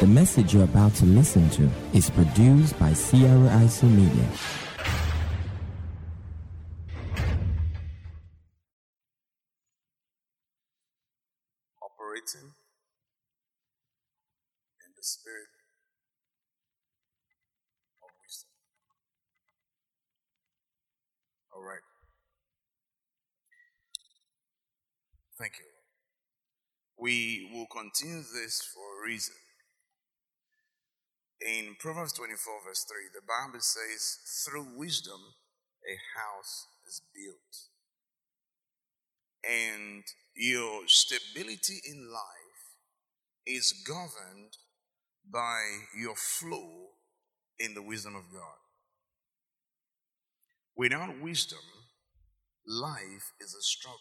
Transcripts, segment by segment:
The message you're about to listen to is produced by Sierra IC Media. Operating in the spirit of wisdom. All right. Thank you. We will continue this for a reason. In Proverbs 24, verse 3, the Bible says, Through wisdom a house is built. And your stability in life is governed by your flow in the wisdom of God. Without wisdom, life is a struggle.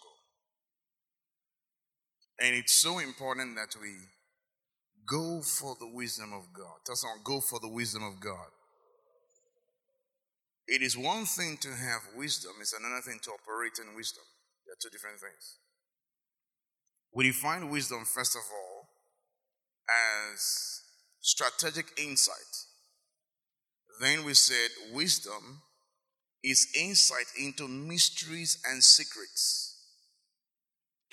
And it's so important that we go for the wisdom of God. Tell someone, go for the wisdom of God. It is one thing to have wisdom, it's another thing to operate in wisdom. They're two different things. We define wisdom, first of all, as strategic insight. Then we said wisdom is insight into mysteries and secrets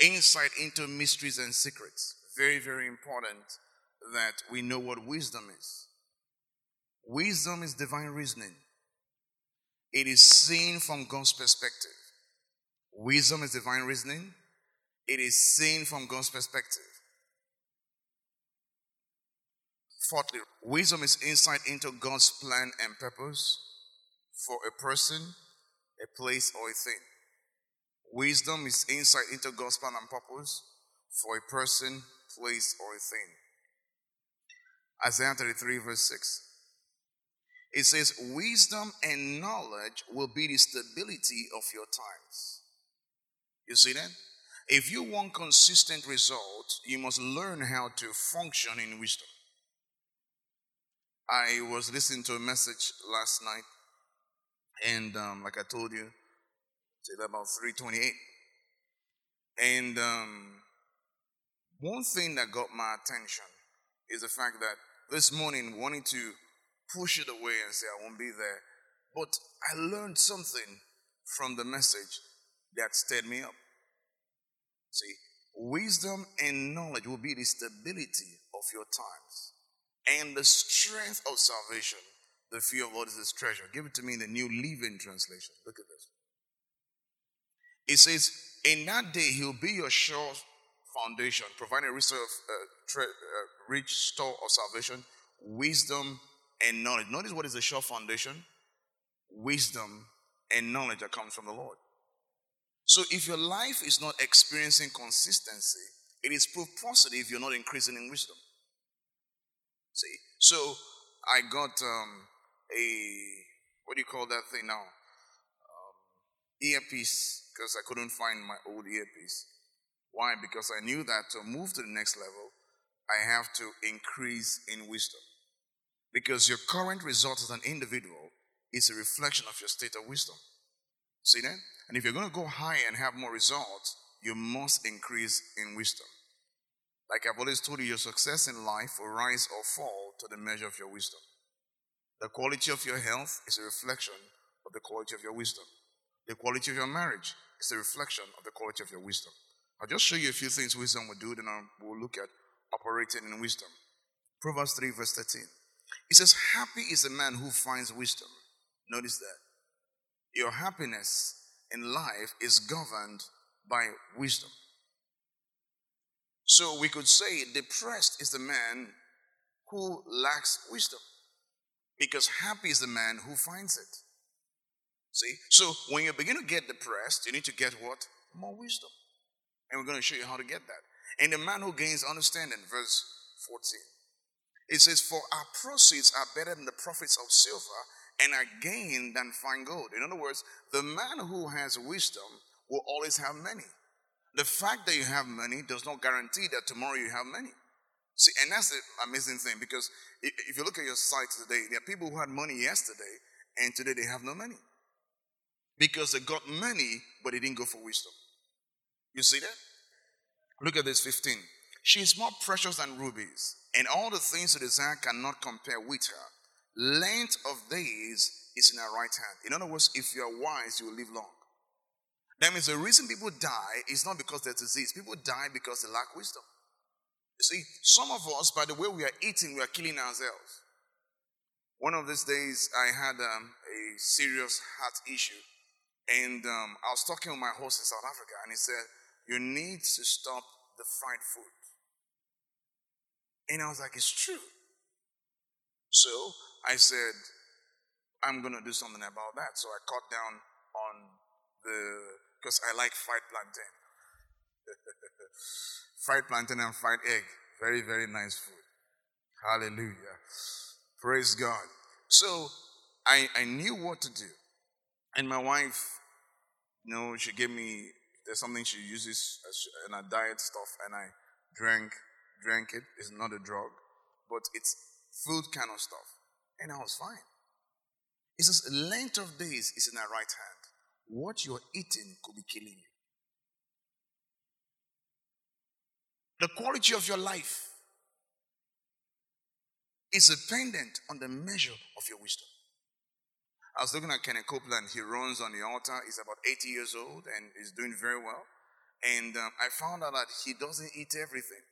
insight into mysteries and secrets. Very, very important that we know what wisdom is. Wisdom is divine reasoning, it is seen from God's perspective. Wisdom is divine reasoning, it is seen from God's perspective. Fourthly, wisdom is insight into God's plan and purpose for a person, a place, or a thing. Wisdom is insight into God's plan and purpose for a person, place, or a thing. Isaiah 33, verse 6. It says, Wisdom and knowledge will be the stability of your times. You see that? If you want consistent results, you must learn how to function in wisdom. I was listening to a message last night, and um, like I told you, till about 328. And um, one thing that got my attention is the fact that this morning wanting to push it away and say I won't be there, but I learned something from the message that stirred me up. See, wisdom and knowledge will be the stability of your times and the strength of salvation. The fear of God is his treasure. Give it to me in the New Living Translation. Look at this. It says, In that day, he'll be your sure foundation, providing a rich, uh, tre- uh, rich store of salvation, wisdom, and knowledge. Notice what is the sure foundation? Wisdom and knowledge that comes from the Lord. So if your life is not experiencing consistency, it is proof positive you're not increasing in wisdom. See, so I got um, a what do you call that thing now? Um, earpiece because I couldn't find my old earpiece. Why? Because I knew that to move to the next level, I have to increase in wisdom. Because your current result as an individual is a reflection of your state of wisdom. See that? And if you're going to go higher and have more results, you must increase in wisdom. Like I've always told you, your success in life will rise or fall to the measure of your wisdom. The quality of your health is a reflection of the quality of your wisdom. The quality of your marriage is a reflection of the quality of your wisdom. I'll just show you a few things wisdom will do, then we'll look at operating in wisdom. Proverbs 3, verse 13. It says, Happy is the man who finds wisdom. Notice that. Your happiness in life is governed by wisdom. So we could say, depressed is the man who lacks wisdom. Because happy is the man who finds it. See? So when you begin to get depressed, you need to get what? More wisdom. And we're going to show you how to get that. And the man who gains understanding, verse 14. It says, For our proceeds are better than the profits of silver, and are gain than fine gold. In other words, the man who has wisdom will always have many. The fact that you have money does not guarantee that tomorrow you have many. See, and that's the amazing thing because if you look at your site today, there are people who had money yesterday and today they have no money because they got money, but they didn't go for wisdom. You see that? Look at this 15. She is more precious than rubies, and all the things you desire cannot compare with her. Length of days is in her right hand. In other words, if you are wise, you will live long. That means the reason people die is not because they're disease. People die because they lack wisdom. You see, some of us, by the way we are eating, we are killing ourselves. One of these days, I had um, a serious heart issue, and um, I was talking with my host in South Africa, and he said, You need to stop the fried food. And I was like, It's true. So I said, I'm going to do something about that. So I cut down on the, because I like fried plantain. fried plantain and fried egg. Very, very nice food. Hallelujah. Praise God. So I, I knew what to do. And my wife, you know, she gave me, there's something she uses in her diet stuff, and I drank, drank it. It's not a drug, but it's food kind of stuff. And I was fine. It says, length of days is in our right hand. What you're eating could be killing you. The quality of your life is dependent on the measure of your wisdom. I was looking at Kenneth Copeland. He runs on the altar. He's about 80 years old and is doing very well. And um, I found out that he doesn't eat everything.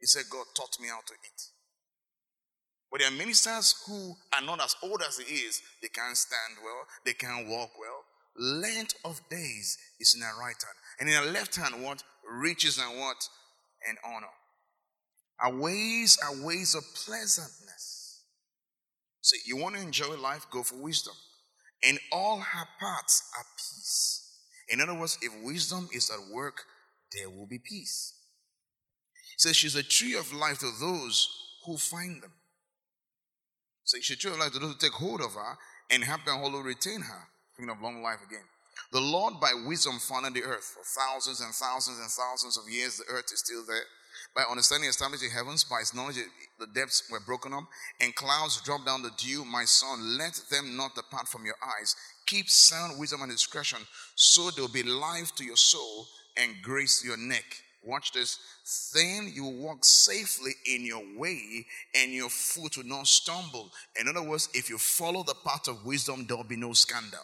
He said, God taught me how to eat. But there are ministers who are not as old as he is. They can't stand well. They can't walk well. Length of days is in their right hand. And in their left hand, what? Riches and what? And honor. Our ways are ways of pleasantness. So you want to enjoy life, go for wisdom. In all her parts are peace. In other words, if wisdom is at work, there will be peace. So she's a tree of life to those who find them. So she's a tree of life to those who take hold of her and help and hold retain her. Thinking of long life again. The Lord by wisdom founded the earth. For thousands and thousands and thousands of years, the earth is still there. By understanding established the heavens, by his knowledge the depths were broken up, and clouds dropped down the dew. My son, let them not depart from your eyes. Keep sound wisdom and discretion, so there will be life to your soul and grace your neck. Watch this. Then you will walk safely in your way, and your foot will not stumble. In other words, if you follow the path of wisdom, there will be no scandal.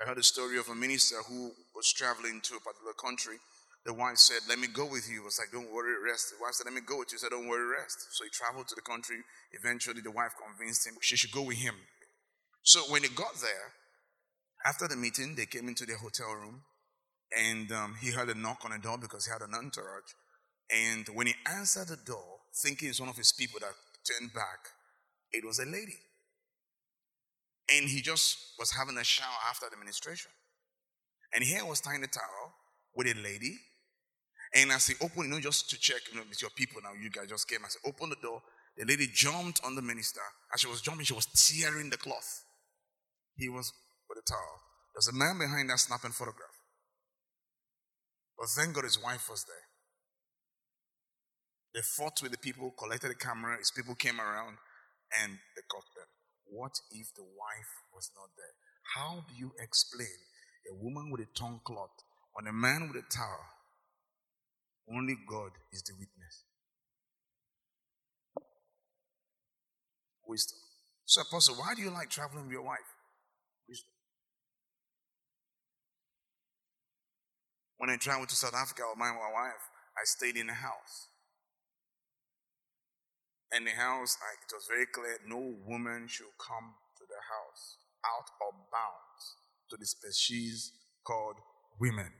I heard a story of a minister who was traveling to a particular country. The wife said, Let me go with you. He was like, Don't worry, rest. The wife said, Let me go with you. He said, Don't worry, rest. So he traveled to the country. Eventually, the wife convinced him she should go with him. So when he got there, after the meeting, they came into the hotel room and um, he heard a knock on the door because he had an entourage. And when he answered the door, thinking it's one of his people that turned back, it was a lady. And he just was having a shower after the ministration. And here was tying the towel with a lady. And as he opened, you know, just to check, you know, it's your people now, you guys just came. I said, open the door. The lady jumped on the minister. As she was jumping, she was tearing the cloth. He was with a towel. There's a man behind that snapping photograph. But thank God his wife was there. They fought with the people, collected the camera, his people came around, and they caught them. What if the wife was not there? How do you explain a woman with a tongue cloth on a man with a towel? Only God is the witness. Wisdom. So, Apostle, why do you like traveling with your wife? Wisdom. When I traveled to South Africa with my wife, I stayed in a house. And the house, it was very clear no woman should come to the house out of bounds to the species called women.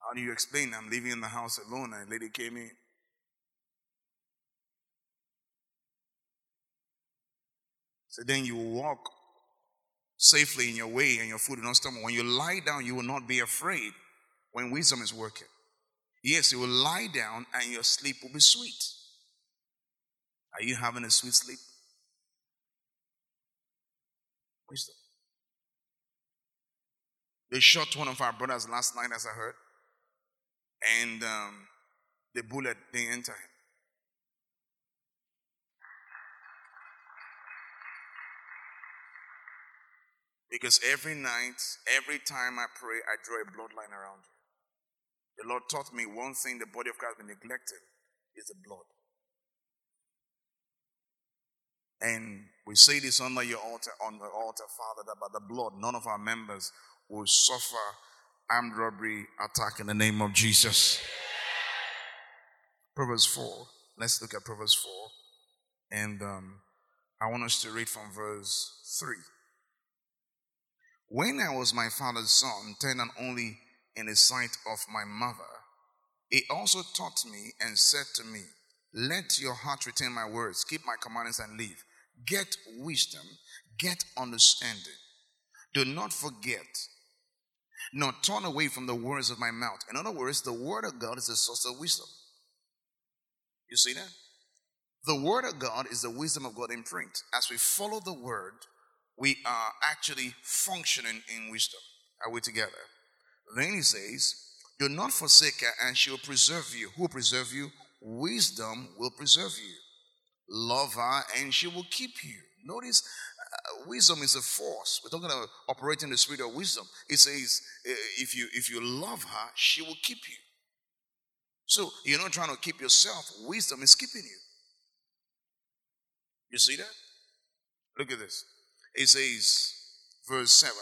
How do you explain? I'm living in the house alone and a lady came in. So then you will walk safely in your way and your foot will not stumble. When you lie down, you will not be afraid when wisdom is working. Yes, you will lie down and your sleep will be sweet. Are you having a sweet sleep? Wisdom. They shot one of our brothers last night, as I heard, and um, the bullet didn't enter him. Because every night, every time I pray, I draw a bloodline around you. The Lord taught me one thing the body of Christ has been neglected is the blood. And we say this under your altar, on the altar, Father, that by the blood, none of our members will suffer armed robbery attack in the name of Jesus. Proverbs 4. Let's look at Proverbs 4. And um, I want us to read from verse 3. When I was my father's son, ten and only in the sight of my mother, he also taught me and said to me, Let your heart retain my words, keep my commandments and live. Get wisdom, get understanding. Do not forget, nor turn away from the words of my mouth. In other words, the word of God is the source of wisdom. You see that? The word of God is the wisdom of God in print. As we follow the word, we are actually functioning in wisdom. Are we together? Then he says, Do not forsake her, and she will preserve you. Who will preserve you? Wisdom will preserve you. Love her, and she will keep you. Notice, uh, wisdom is a force. We're talking about operating the spirit of wisdom. It says, uh, if you if you love her, she will keep you. So you're not trying to keep yourself. Wisdom is keeping you. You see that? Look at this. It says, verse 7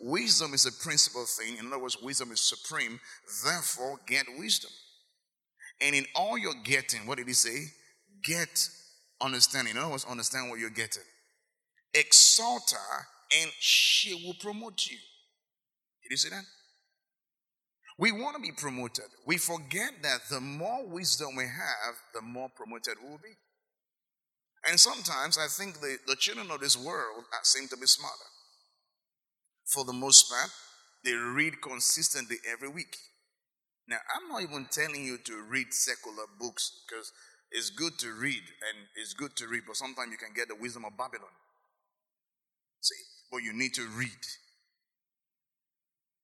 Wisdom is a principal thing. In other words, wisdom is supreme. Therefore, get wisdom. And in all you're getting, what did he say? Get understanding. In other words, understand what you're getting. Exalt her, and she will promote you. Did you see that? We want to be promoted. We forget that the more wisdom we have, the more promoted we will be. And sometimes I think the, the children of this world seem to be smarter. For the most part, they read consistently every week. Now, I'm not even telling you to read secular books because it's good to read and it's good to read, but sometimes you can get the wisdom of Babylon. See, but you need to read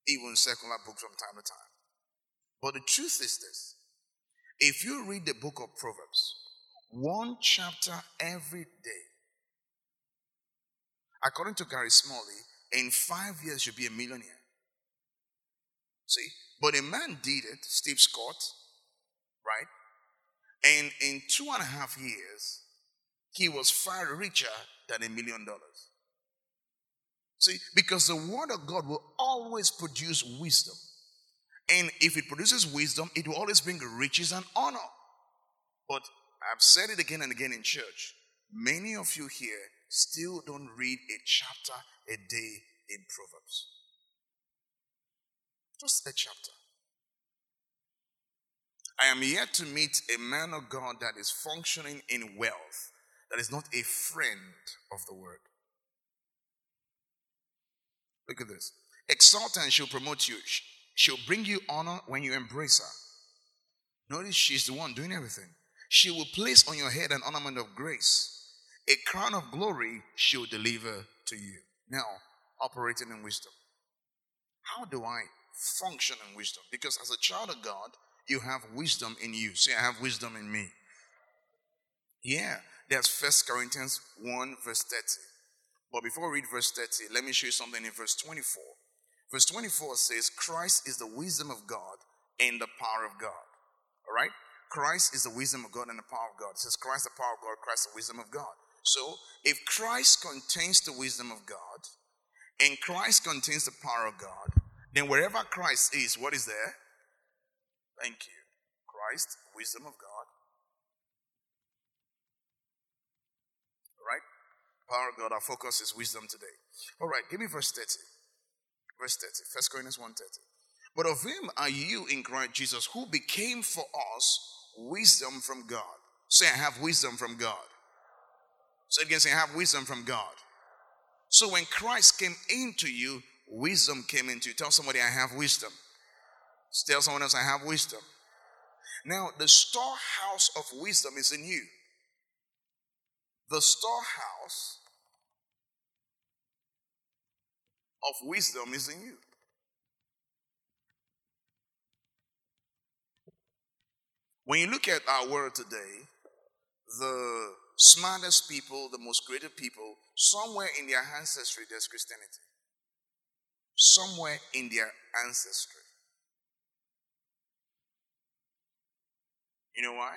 even secular books from time to time. But the truth is this if you read the book of Proverbs, one chapter every day, according to Gary Smalley, in five years you'll be a millionaire. See? But a man did it, Steve Scott, right? And in two and a half years, he was far richer than a million dollars. See, because the word of God will always produce wisdom. And if it produces wisdom, it will always bring riches and honor. But I've said it again and again in church. Many of you here still don't read a chapter a day in Proverbs. Just a chapter. I am yet to meet a man of God that is functioning in wealth, that is not a friend of the word. Look at this. Exalt and she'll promote you. She'll bring you honor when you embrace her. Notice she's the one doing everything. She will place on your head an ornament of grace. A crown of glory she will deliver to you. Now, operating in wisdom. How do I function in wisdom? Because as a child of God, you have wisdom in you. Say, I have wisdom in me. Yeah, there's First Corinthians 1, verse 30. But before we read verse 30, let me show you something in verse 24. Verse 24 says, Christ is the wisdom of God and the power of God. All right? Christ is the wisdom of God and the power of God. It says, Christ the power of God, Christ the wisdom of God. So, if Christ contains the wisdom of God and Christ contains the power of God, then wherever Christ is, what is there? Thank you. Christ, wisdom of God. All right? Power of God. Our focus is wisdom today. All right, give me verse 30. Verse 30. First Corinthians 1 30. But of him are you in Christ Jesus, who became for us wisdom from God. Say, I have wisdom from God. Say again, say, I have wisdom from God. So when Christ came into you, wisdom came into you. Tell somebody, I have wisdom. Tell someone else, I have wisdom. Now, the storehouse of wisdom is in you. The storehouse of wisdom is in you. When you look at our world today, the smartest people, the most creative people, somewhere in their ancestry, there's Christianity. somewhere in their ancestry. You know why?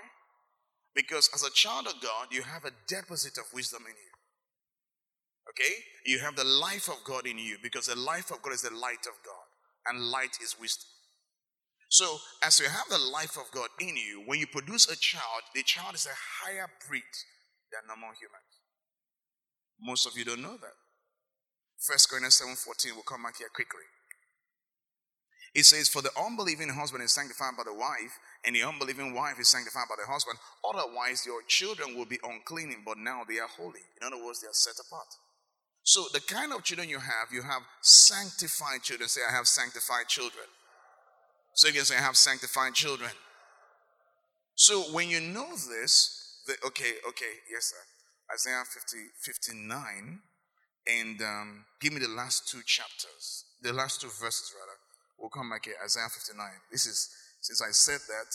Because as a child of God, you have a deposit of wisdom in you. Okay? You have the life of God in you because the life of God is the light of God, and light is wisdom. So, as you have the life of God in you, when you produce a child, the child is a higher breed than normal humans. Most of you don't know that. First Corinthians 7:14 we'll come back here quickly. It says, For the unbelieving husband is sanctified by the wife, and the unbelieving wife is sanctified by the husband. Otherwise, your children will be unclean, but now they are holy. In other words, they are set apart. So, the kind of children you have, you have sanctified children. Say, I have sanctified children. So, you can say, I have sanctified children. So, when you know this, the, okay, okay, yes, sir. Isaiah 50, 59, and um, give me the last two chapters, the last two verses, rather. We'll come back here, Isaiah 59. This is, since I said that,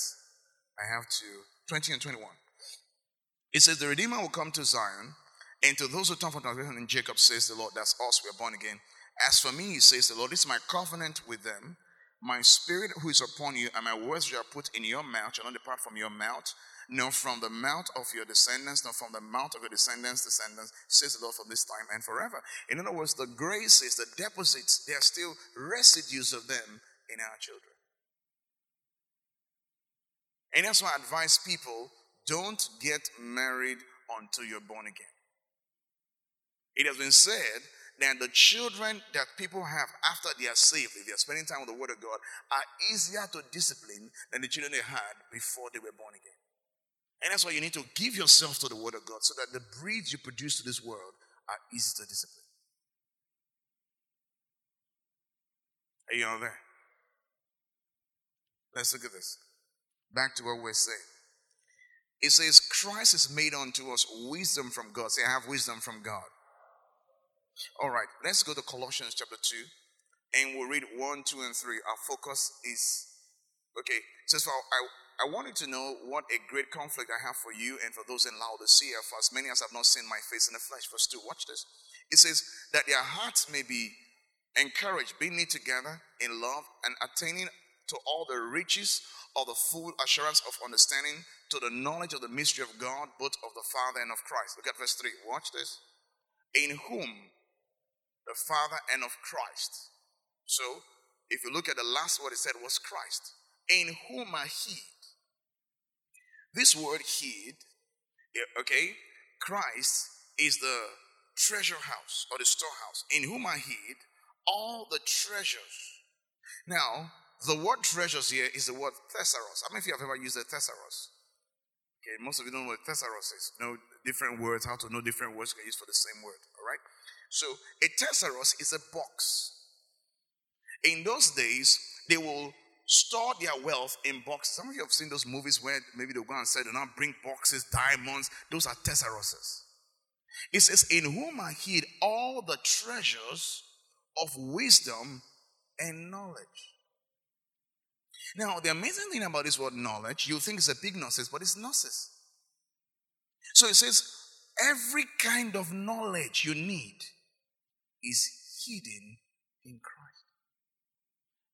I have to, 20 and 21. It says, The Redeemer will come to Zion and to those who turn from transgression in Jacob, says the Lord, that's us, we are born again. As for me, he says the Lord, this is my covenant with them. My spirit who is upon you, and my words which shall put in your mouth, shall not depart from your mouth, nor from the mouth of your descendants, nor from the mouth of your descendants' descendants, says the Lord from this time and forever. In other words, the graces, the deposits, there are still residues of them in our children. And that's why I advise people don't get married until you're born again. It has been said that the children that people have after they are saved, if they are spending time with the Word of God, are easier to discipline than the children they had before they were born again. And that's why you need to give yourself to the Word of God so that the breeds you produce to this world are easy to discipline. Are you all there? Let's look at this. Back to what we're saying. It says, Christ is made unto us wisdom from God. Say, I have wisdom from God. All right, let's go to Colossians chapter 2 and we'll read 1, 2, and 3. Our focus is okay. It says, For I, I wanted to know what a great conflict I have for you and for those in Laodicea, for as many as have not seen my face in the flesh. Verse 2, watch this. It says, That their hearts may be encouraged, being knit together in love, and attaining to all the riches of the full assurance of understanding, to the knowledge of the mystery of God, both of the Father and of Christ. Look at verse 3. Watch this. In whom the Father and of Christ. So, if you look at the last word it said was Christ, in whom are hid. This word hid, okay, Christ is the treasure house or the storehouse, in whom I hid all the treasures. Now, the word treasures here is the word thesaurus. How many of you have ever used a thesaurus? Okay, most of you don't know what thesaurus is. Know different words, how to know different words you can use for the same word. All right? So a thesaurus is a box. In those days, they will store their wealth in boxes. Some of you have seen those movies where maybe they'll go and say, do not bring boxes, diamonds. Those are thesauruses. It says, in whom I hid all the treasures of wisdom and knowledge. Now, the amazing thing about this word knowledge, you think it's epignosis, but it's gnosis. So it says, every kind of knowledge you need is hidden in Christ.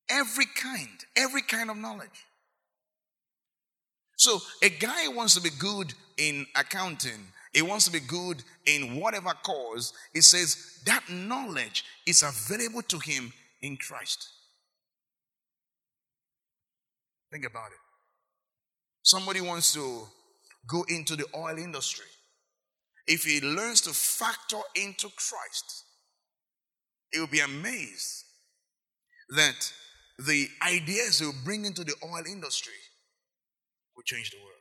Every kind, every kind of knowledge. So, a guy wants to be good in accounting, he wants to be good in whatever cause. He says that knowledge is available to him in Christ. Think about it. Somebody wants to go into the oil industry. If he learns to factor into Christ, he will be amazed that the ideas will bring into the oil industry will change the world.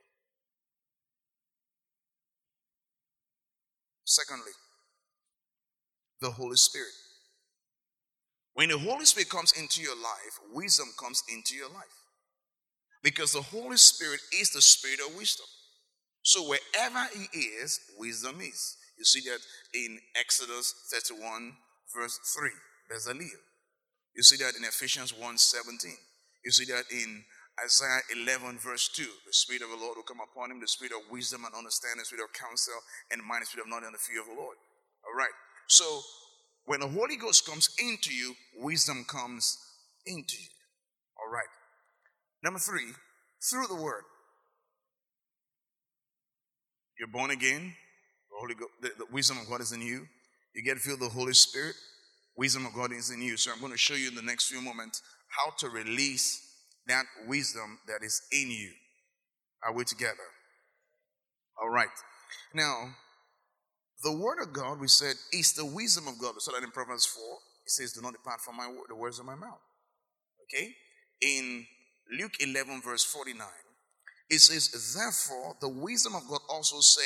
Secondly, the Holy Spirit. When the Holy Spirit comes into your life, wisdom comes into your life. Because the Holy Spirit is the Spirit of wisdom. So wherever He is, wisdom is. You see that in Exodus 31, verse 3, Bezalel. You see that in Ephesians 1 17. You see that in Isaiah 11, verse 2. The Spirit of the Lord will come upon him, the Spirit of wisdom and understanding, the Spirit of counsel and mind, the Spirit of knowledge and the fear of the Lord. All right. So when the Holy Ghost comes into you, wisdom comes into you. All right. Number three, through the Word. You're born again. The, Holy Ghost, the, the wisdom of God is in you. You get filled feel the Holy Spirit. Wisdom of God is in you. So I'm going to show you in the next few moments how to release that wisdom that is in you. Are we together? All right. Now, the word of God, we said, is the wisdom of God. We saw that in Proverbs 4. It says, Do not depart from my word, the words of my mouth. Okay? In Luke 11, verse 49, it says, Therefore, the wisdom of God also said.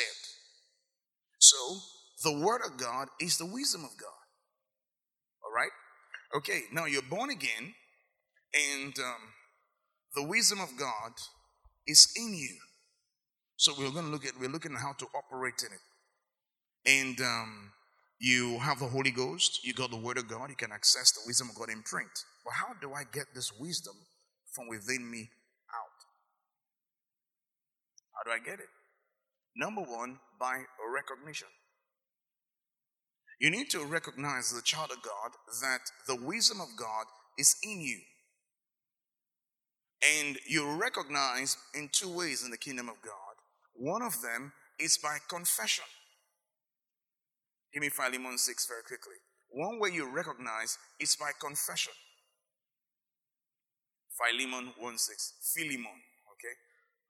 So, the word of God is the wisdom of God. Okay, now you're born again, and um, the wisdom of God is in you. So we're going to look at we're looking at how to operate in it. And um, you have the Holy Ghost, you got the Word of God, you can access the wisdom of God in print. But how do I get this wisdom from within me out? How do I get it? Number one, by recognition. You need to recognize a child of God that the wisdom of God is in you. And you recognize in two ways in the kingdom of God. One of them is by confession. Give me Philemon 6 very quickly. One way you recognize is by confession. Philemon 1 6. Philemon. Okay?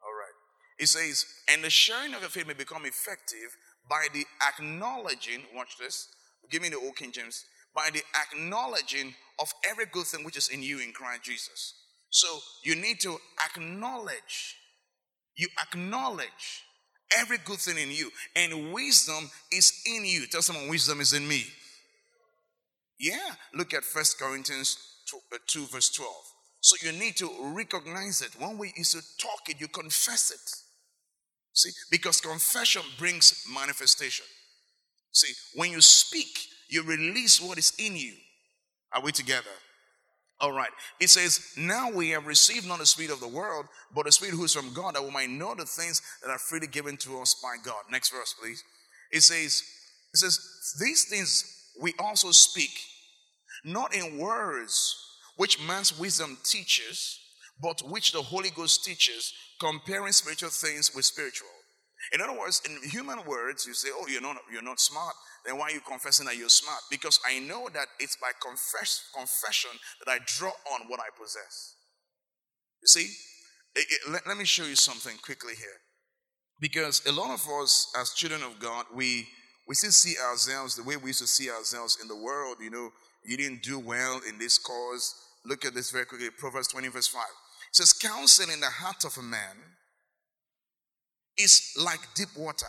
All right. It says, and the sharing of your faith may become effective by the acknowledging, watch this, give me the old King James, by the acknowledging of every good thing which is in you in Christ Jesus. So you need to acknowledge, you acknowledge every good thing in you, and wisdom is in you. Tell someone, wisdom is in me. Yeah, look at First Corinthians 2, uh, 2 verse 12. So you need to recognize it. One way is to talk it, you confess it. See, because confession brings manifestation. See, when you speak, you release what is in you. Are we together? All right. It says, Now we have received not the spirit of the world, but the spirit who is from God, that we might know the things that are freely given to us by God. Next verse, please. It says, It says, These things we also speak, not in words which man's wisdom teaches, but which the Holy Ghost teaches, comparing spiritual things with spiritual. In other words, in human words, you say, Oh, you're not you're not smart then why are you confessing that you're smart? Because I know that it's by confess, confession that I draw on what I possess. You see, it, it, let, let me show you something quickly here. Because a lot of us, as children of God, we we still see ourselves the way we used to see ourselves in the world. You know, you didn't do well in this cause. Look at this very quickly. Proverbs 20, verse 5. It says, Counsel in the heart of a man is like deep water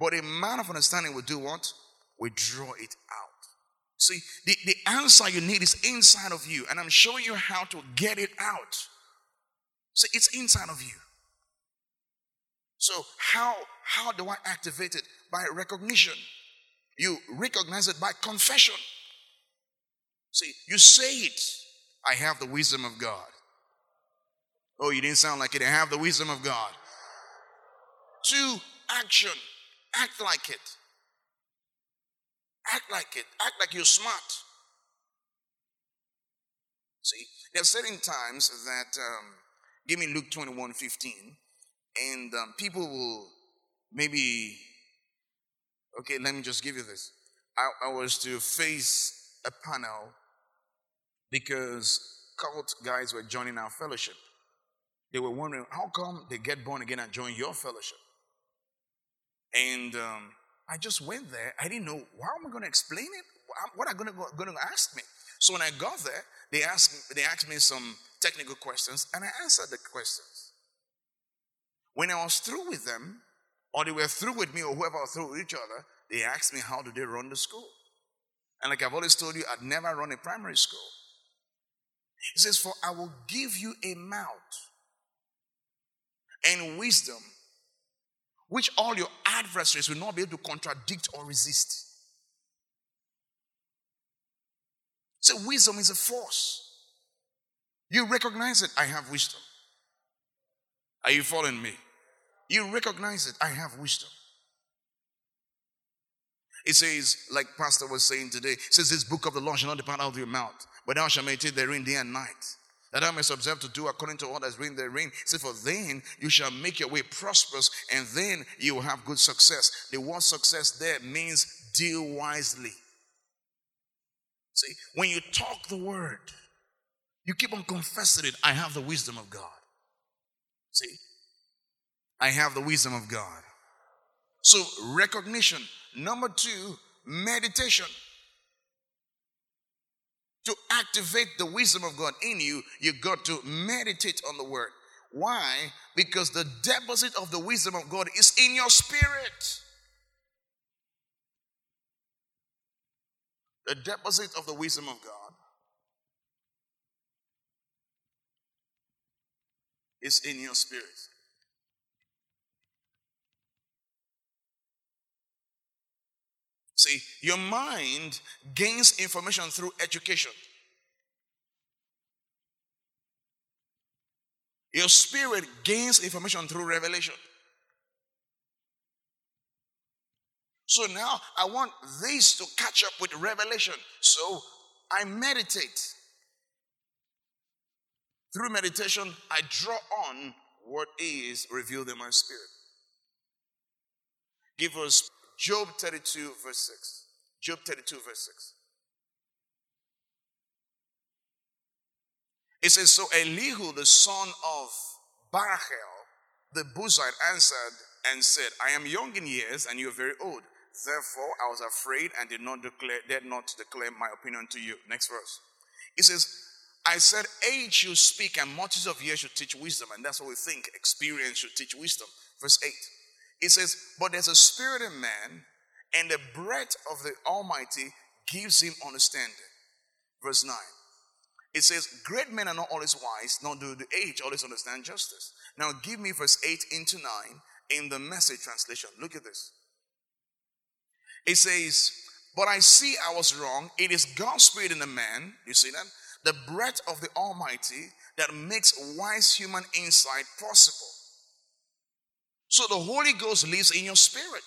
but a man of understanding will do what? We draw it out. See, the, the answer you need is inside of you, and I'm showing you how to get it out. See, it's inside of you. So, how, how do I activate it? By recognition. You recognize it by confession. See, you say it. I have the wisdom of God. Oh, you didn't sound like it. I have the wisdom of God. Two, action. Act like it. Act like it. Act like you're smart. See, there are certain times that, um, give me Luke 21 15, and um, people will maybe, okay, let me just give you this. I, I was to face a panel because cult guys were joining our fellowship. They were wondering, how come they get born again and join your fellowship? And um, I just went there. I didn't know how am I going to explain it. What are going to going to ask me? So when I got there, they asked they asked me some technical questions, and I answered the questions. When I was through with them, or they were through with me, or whoever was through with each other, they asked me how do they run the school. And like I've always told you, I'd never run a primary school. He says, For I will give you a mouth and wisdom which all your adversaries will not be able to contradict or resist. So, wisdom is a force. You recognize it, I have wisdom. Are you following me? You recognize it, I have wisdom. It says, like Pastor was saying today, says, This book of the law shall not depart out of your mouth, but thou shalt meditate therein day and night. That thou mayest observe to do according to all that is written therein. Say, for then you shall make your way prosperous, and then you will have good success. The word success there means deal wisely. See, when you talk the word, you keep on confessing it. I have the wisdom of God. See, I have the wisdom of God. So, recognition. Number two, meditation. To activate the wisdom of God in you, you got to meditate on the word. Why? Because the deposit of the wisdom of God is in your spirit. The deposit of the wisdom of God is in your spirit. See, your mind gains information through education. Your spirit gains information through revelation. So now I want this to catch up with revelation. So I meditate. Through meditation, I draw on what is revealed in my spirit. Give us Job 32, verse 6. Job 32, verse 6. It says, So Elihu, the son of Barachel, the Buzite, answered and said, I am young in years, and you are very old. Therefore, I was afraid and did not declare, dared not declare my opinion to you. Next verse. It says, I said, age should speak, and multitudes of years should teach wisdom. And that's what we think. Experience should teach wisdom. Verse 8. It says, But there's a spirit in man, and the breath of the Almighty gives him understanding. Verse 9. It says, Great men are not always wise, nor do the age always understand justice. Now give me verse 8 into 9 in the message translation. Look at this. It says, But I see I was wrong. It is God's spirit in the man. You see that? The breath of the Almighty that makes wise human insight possible. So the Holy Ghost lives in your spirit.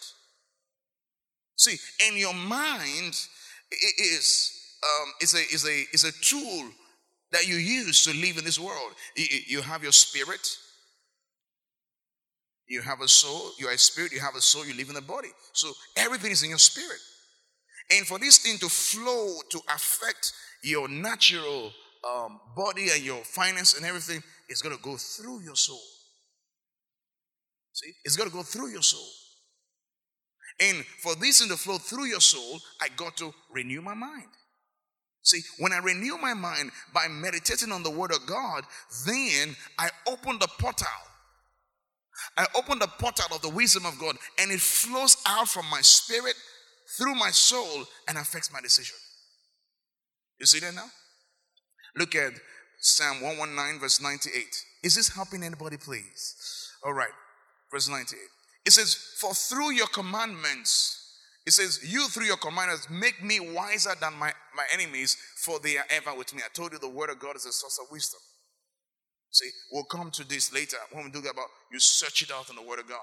See, in your mind is um, a is a is a tool that you use to live in this world. You have your spirit, you have a soul, you are a spirit, you have a soul, you live in the body. So everything is in your spirit. And for this thing to flow to affect your natural um, body and your finance and everything, it's going to go through your soul. See, it's got to go through your soul. And for this to flow through your soul, I got to renew my mind. See, when I renew my mind by meditating on the Word of God, then I open the portal. I open the portal of the wisdom of God, and it flows out from my spirit through my soul and affects my decision. You see that now? Look at Psalm 119, verse 98. Is this helping anybody, please? All right verse 98. It says, For through your commandments, it says, You through your commandments make me wiser than my, my enemies, for they are ever with me. I told you the word of God is a source of wisdom. See, we'll come to this later when we talk about you search it out in the word of God.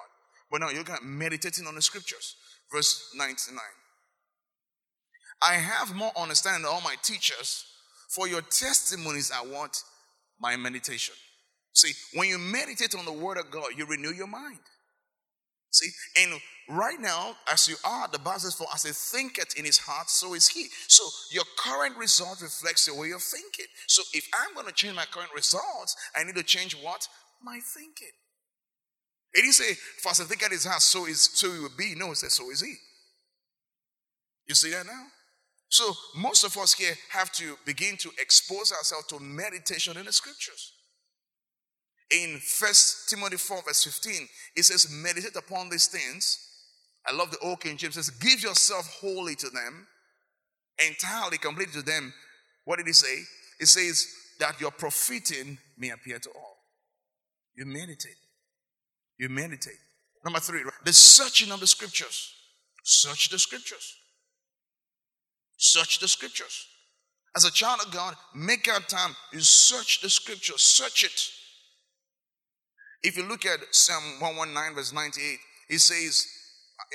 But now you're kind of meditating on the scriptures. Verse 99. I have more understanding than all my teachers, for your testimonies are what? My meditation. See, when you meditate on the word of God, you renew your mind. See, and right now, as you are, the Bible says, For as he thinketh in his heart, so is he. So your current result reflects the way you're thinking. So if I'm going to change my current results, I need to change what? My thinking. It didn't say, For as he thinketh in his heart, so is so he will be. No, it says, So is he. You see that now? So most of us here have to begin to expose ourselves to meditation in the scriptures in First Timothy 4, verse 15, it says, Meditate upon these things. I love the old King James. It says, Give yourself wholly to them, entirely, completely to them. What did he say? It says, That your profiting may appear to all. You meditate. You meditate. Number three, the searching of the scriptures. Search the scriptures. Search the scriptures. As a child of God, make out time. You search the scriptures. Search it. If you look at Psalm 119, verse 98, it says,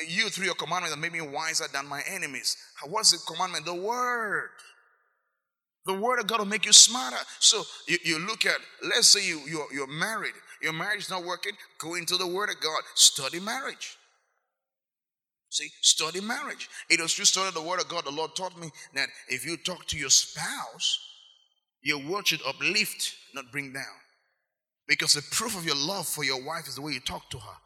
you through your commandment have made me wiser than my enemies. What's the commandment? The word. The word of God will make you smarter. So you, you look at, let's say you, you're, you're married, your marriage is not working, go into the word of God, study marriage. See, study marriage. It was through study the word of God, the Lord taught me that if you talk to your spouse, your word should uplift, not bring down. Because the proof of your love for your wife is the way you talk to her.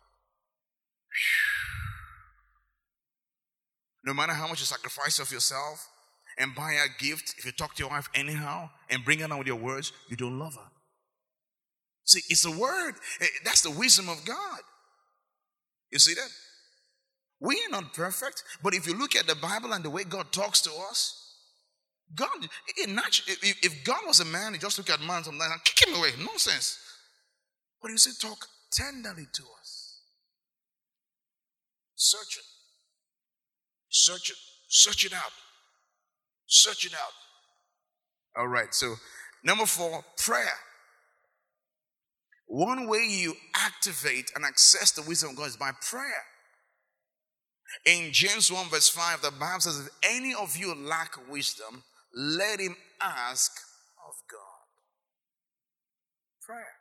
No matter how much you sacrifice of yourself and buy a gift, if you talk to your wife anyhow and bring her down with your words, you don't love her. See, it's a word. Eh, that's the wisdom of God. You see that? We are not perfect, but if you look at the Bible and the way God talks to us, God, if God was a man, he just look at man sometimes and kick him away. Nonsense. But you said, talk tenderly to us. Search it. Search it. Search it out. Search it out. All right. So, number four, prayer. One way you activate and access the wisdom of God is by prayer. In James 1, verse 5, the Bible says, If any of you lack wisdom, let him ask of God. Prayer.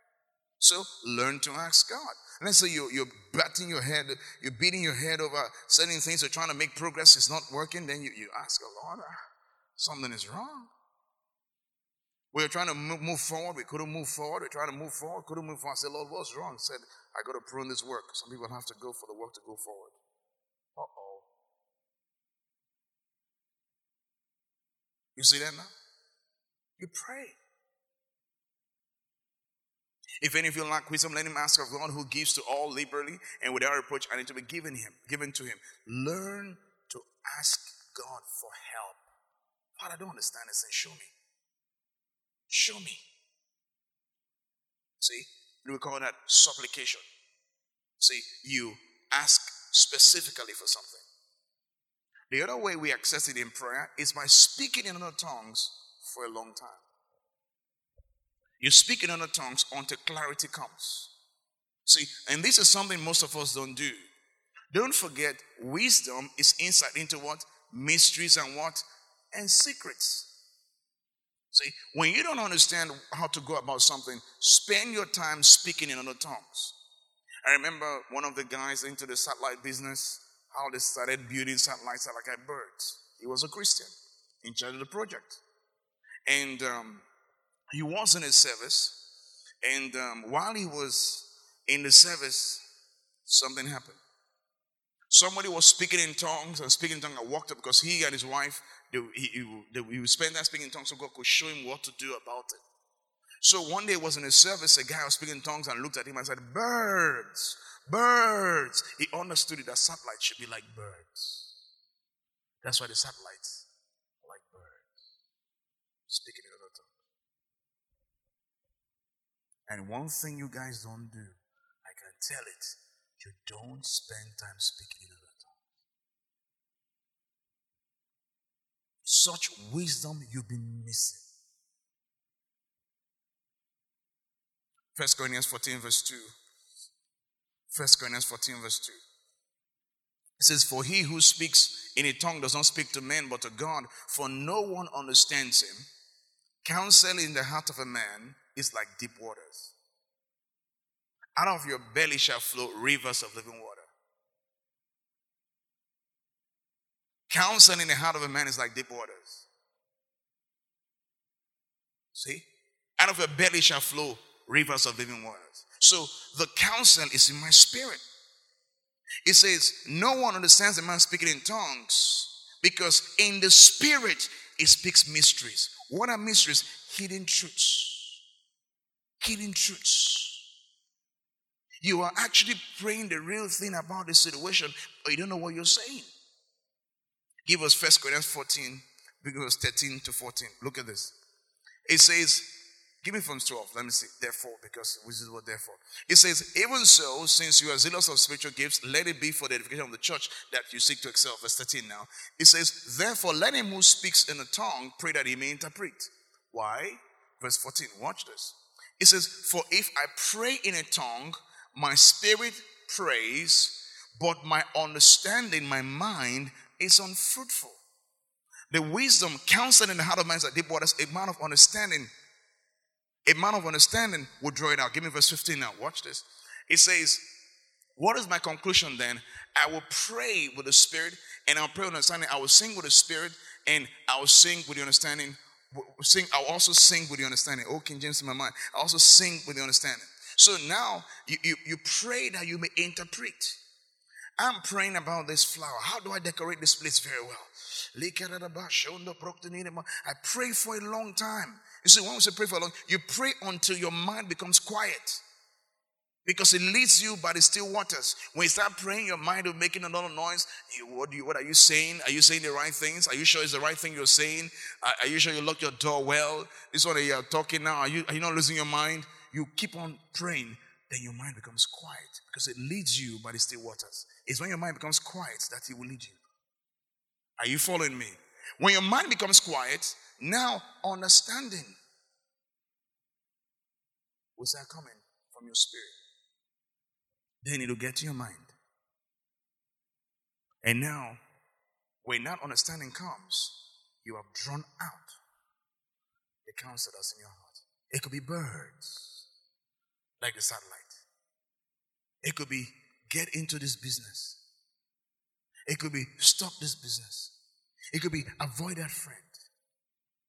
So learn to ask God. Let's say you're, you're batting your head, you're beating your head over certain things, you're trying to make progress, it's not working, then you, you ask the Lord, ah, something is wrong. We are trying to move forward, we couldn't move forward, we're trying to move forward, couldn't move forward. I said, Lord, what's wrong? He said, I got to prune this work. Some people have to go for the work to go forward. Uh oh. You see that now? You pray. If any of you lack wisdom, let him ask of God who gives to all liberally and without reproach, and it will be given him, given to him. Learn to ask God for help. Father, I don't understand this and show me. Show me. See, we call that supplication. See, you ask specifically for something. The other way we access it in prayer is by speaking in other tongues for a long time. You speak in other tongues until clarity comes. See, and this is something most of us don't do. Don't forget, wisdom is insight into what? Mysteries and what? And secrets. See, when you don't understand how to go about something, spend your time speaking in other tongues. I remember one of the guys into the satellite business, how they started building satellites like birds. He was a Christian in charge of the project. And um, he was in his service, and um, while he was in the service, something happened. Somebody was speaking in tongues and speaking in tongues. I walked up because he and his wife, they, he, he, he would spend that speaking in tongues so God could show him what to do about it. So one day was in a service, a guy was speaking in tongues and looked at him and said, Birds, birds. He understood it that satellites should be like birds. That's why the satellites are like birds. Speaking in and one thing you guys don't do, I can tell it, you don't spend time speaking in other tongues. Such wisdom you've been missing. First Corinthians 14, verse 2. First Corinthians 14, verse 2. It says, For he who speaks in a tongue does not speak to men but to God, for no one understands him. Counsel in the heart of a man is like deep waters. Out of your belly shall flow rivers of living water. Counsel in the heart of a man is like deep waters. See? Out of your belly shall flow rivers of living waters. So the counsel is in my spirit. It says, No one understands a man speaking in tongues because in the spirit he speaks mysteries. What are mysteries? Hidden truths hidden truths. You are actually praying the real thing about the situation, but you don't know what you're saying. Give us First Corinthians 14, verse 13 to 14. Look at this. It says, Give me from 12. Let me see. Therefore, because this is what therefore. It says, Even so, since you are zealous of spiritual gifts, let it be for the edification of the church that you seek to excel. Verse 13 now. It says, Therefore, let him who speaks in a tongue pray that he may interpret. Why? Verse 14. Watch this. It says, For if I pray in a tongue, my spirit prays, but my understanding, my mind is unfruitful. The wisdom, counsel in the heart of man is like deep waters, a man of understanding. A man of understanding will draw it out. Give me verse 15 now. Watch this. It says, What is my conclusion then? I will pray with the Spirit, and I'll pray with understanding. I will sing with the Spirit, and I will sing with the understanding. Sing, I'll also sing with the understanding. Oh, King James in my mind. I also sing with the understanding. So now you, you, you pray that you may interpret. I'm praying about this flower. How do I decorate this place very well? I pray for a long time. You see, when we say pray for a long, you pray until your mind becomes quiet. Because it leads you by the still waters. When you start praying, your mind will making a lot of noise. You, what, you, what are you saying? Are you saying the right things? Are you sure it's the right thing you're saying? Are, are you sure you lock your door well? This one you're talking now. Are you, are you not losing your mind? You keep on praying, then your mind becomes quiet because it leads you by the still waters. It's when your mind becomes quiet that it will lead you. Are you following me? When your mind becomes quiet, now understanding will start coming from your spirit. Then it'll get to your mind. And now, when that understanding comes, you have drawn out the counselors in your heart. It could be birds, like the satellite. It could be get into this business. It could be stop this business. It could be avoid that friend.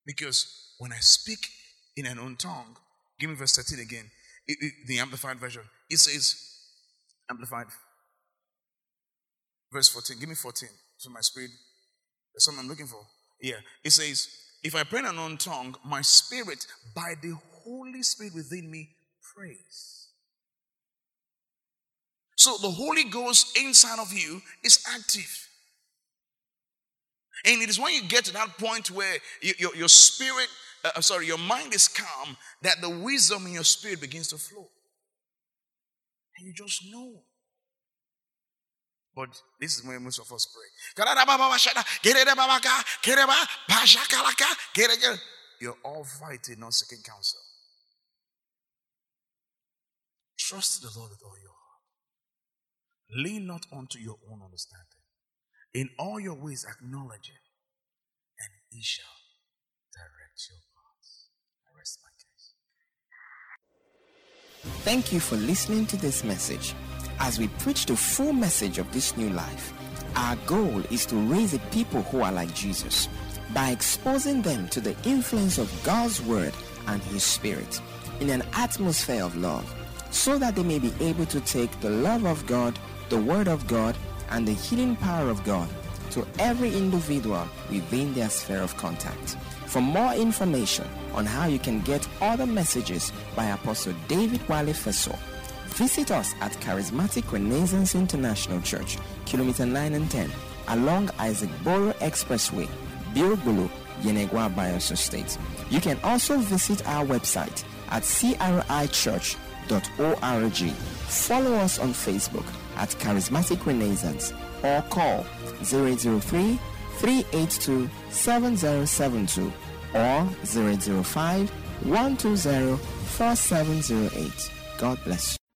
Because when I speak in an unknown tongue, give me verse 13 again, it, it, the Amplified Version, it says, Amplified, verse 14, give me 14 to my spirit. That's something I'm looking for. Yeah, it says, if I pray in an unknown tongue, my spirit, by the Holy Spirit within me, prays. So the Holy Ghost inside of you is active. And it is when you get to that point where you, your, your spirit, uh, uh, sorry, your mind is calm, that the wisdom in your spirit begins to flow. And you just know. But this is where most of us pray. You're all fighting, not seeking counsel. Trust the Lord with all your heart. Lean not unto your own understanding. In all your ways acknowledge him, and he shall direct your paths. I rest my case. Thank you for listening to this message. As we preach the full message of this new life, our goal is to raise a people who are like Jesus by exposing them to the influence of God's Word and His Spirit in an atmosphere of love so that they may be able to take the love of God the Word of God, and the healing power of God to every individual within their sphere of contact. For more information on how you can get other messages by Apostle David Wale Feso, visit us at Charismatic Renaissance International Church, Kilometer 9 and 10, along Isaac Boro Expressway, Biogbolo, Yenagoa, Bayelsa State. You can also visit our website at crichurch.org. Follow us on Facebook at Charismatic Renaissance or call 003 382 7072 or 005 120 4708. God bless you.